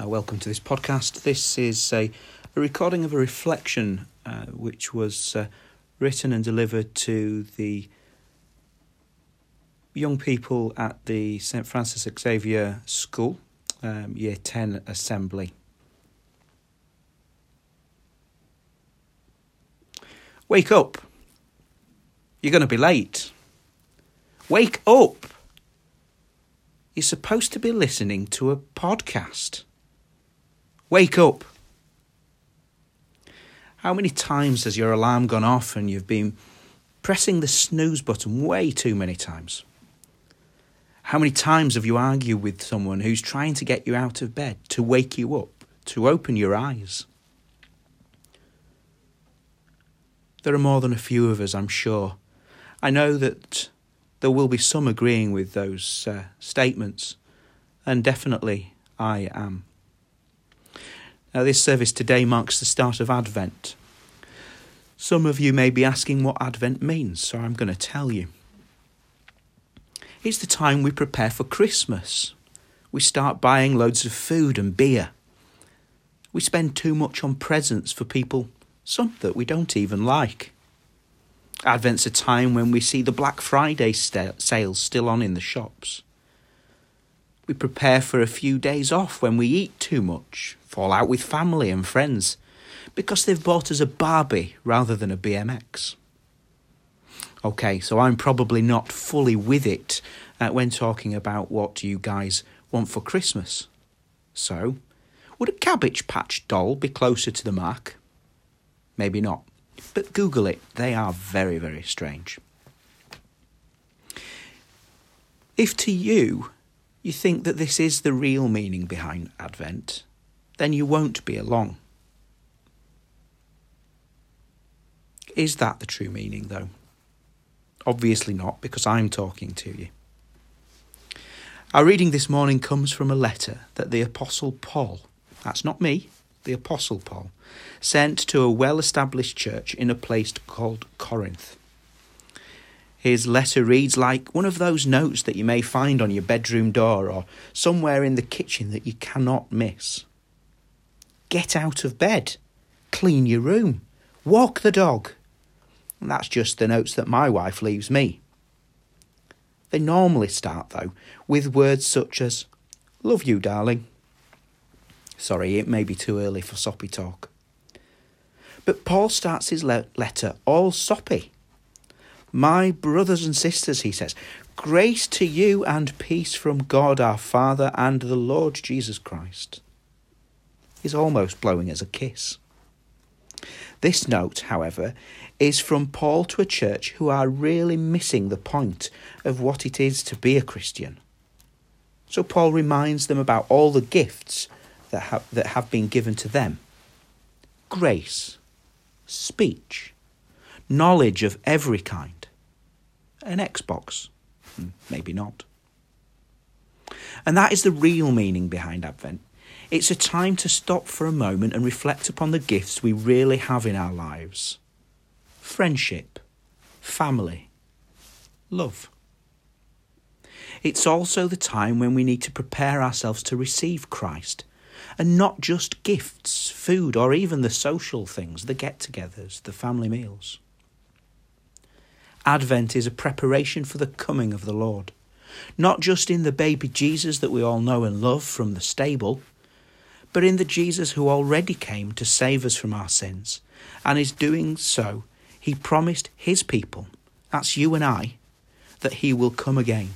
Uh, welcome to this podcast. This is a, a recording of a reflection uh, which was uh, written and delivered to the young people at the St Francis Xavier School, um, Year 10 Assembly. Wake up! You're going to be late. Wake up! You're supposed to be listening to a podcast. Wake up. How many times has your alarm gone off and you've been pressing the snooze button way too many times? How many times have you argued with someone who's trying to get you out of bed, to wake you up, to open your eyes? There are more than a few of us, I'm sure. I know that there will be some agreeing with those uh, statements, and definitely I am. Now, this service today marks the start of Advent. Some of you may be asking what Advent means, so I'm going to tell you. It's the time we prepare for Christmas. We start buying loads of food and beer. We spend too much on presents for people, some that we don't even like. Advent's a time when we see the Black Friday sales still on in the shops. We prepare for a few days off when we eat too much, fall out with family and friends, because they've bought us a Barbie rather than a BMX. Okay, so I'm probably not fully with it uh, when talking about what you guys want for Christmas. So, would a Cabbage Patch doll be closer to the mark? Maybe not. But Google it, they are very, very strange. If to you you think that this is the real meaning behind Advent, then you won't be along. Is that the true meaning, though? Obviously not, because I'm talking to you. Our reading this morning comes from a letter that the Apostle Paul, that's not me, the Apostle Paul, sent to a well established church in a place called Corinth. His letter reads like one of those notes that you may find on your bedroom door or somewhere in the kitchen that you cannot miss. Get out of bed, clean your room, walk the dog. And that's just the notes that my wife leaves me. They normally start, though, with words such as, Love you, darling. Sorry, it may be too early for soppy talk. But Paul starts his le- letter all soppy my brothers and sisters, he says, grace to you and peace from God our Father and the Lord Jesus Christ. He's almost blowing us a kiss. This note, however, is from Paul to a church who are really missing the point of what it is to be a Christian. So Paul reminds them about all the gifts that have, that have been given to them grace, speech, knowledge of every kind an Xbox? Hmm, maybe not. And that is the real meaning behind Advent. It's a time to stop for a moment and reflect upon the gifts we really have in our lives friendship, family, love. It's also the time when we need to prepare ourselves to receive Christ, and not just gifts, food, or even the social things, the get togethers, the family meals. Advent is a preparation for the coming of the Lord. Not just in the baby Jesus that we all know and love from the stable, but in the Jesus who already came to save us from our sins. And is doing so, he promised his people, that's you and I, that he will come again.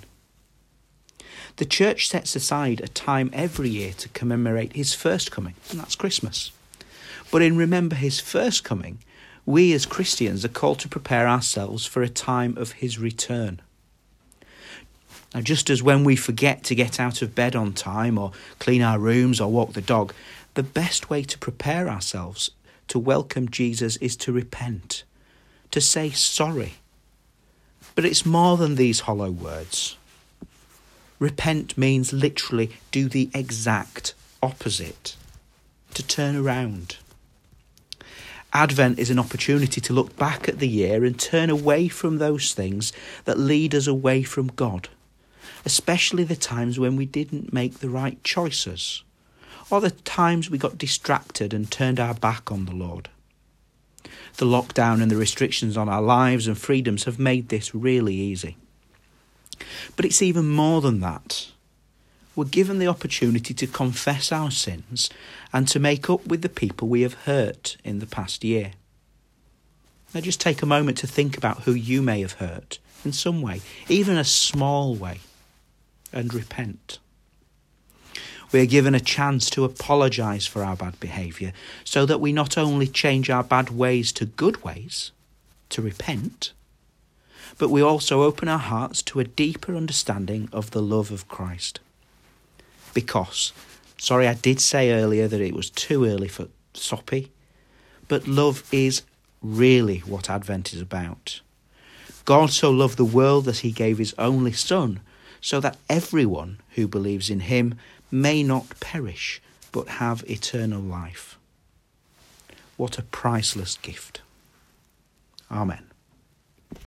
The church sets aside a time every year to commemorate his first coming, and that's Christmas. But in remember his first coming, we as Christians are called to prepare ourselves for a time of His return. Now, just as when we forget to get out of bed on time, or clean our rooms, or walk the dog, the best way to prepare ourselves to welcome Jesus is to repent, to say sorry. But it's more than these hollow words. Repent means literally do the exact opposite, to turn around. Advent is an opportunity to look back at the year and turn away from those things that lead us away from God, especially the times when we didn't make the right choices, or the times we got distracted and turned our back on the Lord. The lockdown and the restrictions on our lives and freedoms have made this really easy. But it's even more than that. We're given the opportunity to confess our sins and to make up with the people we have hurt in the past year. Now, just take a moment to think about who you may have hurt in some way, even a small way, and repent. We are given a chance to apologise for our bad behaviour so that we not only change our bad ways to good ways, to repent, but we also open our hearts to a deeper understanding of the love of Christ. Because, sorry, I did say earlier that it was too early for soppy, but love is really what Advent is about. God so loved the world that he gave his only Son, so that everyone who believes in him may not perish, but have eternal life. What a priceless gift. Amen.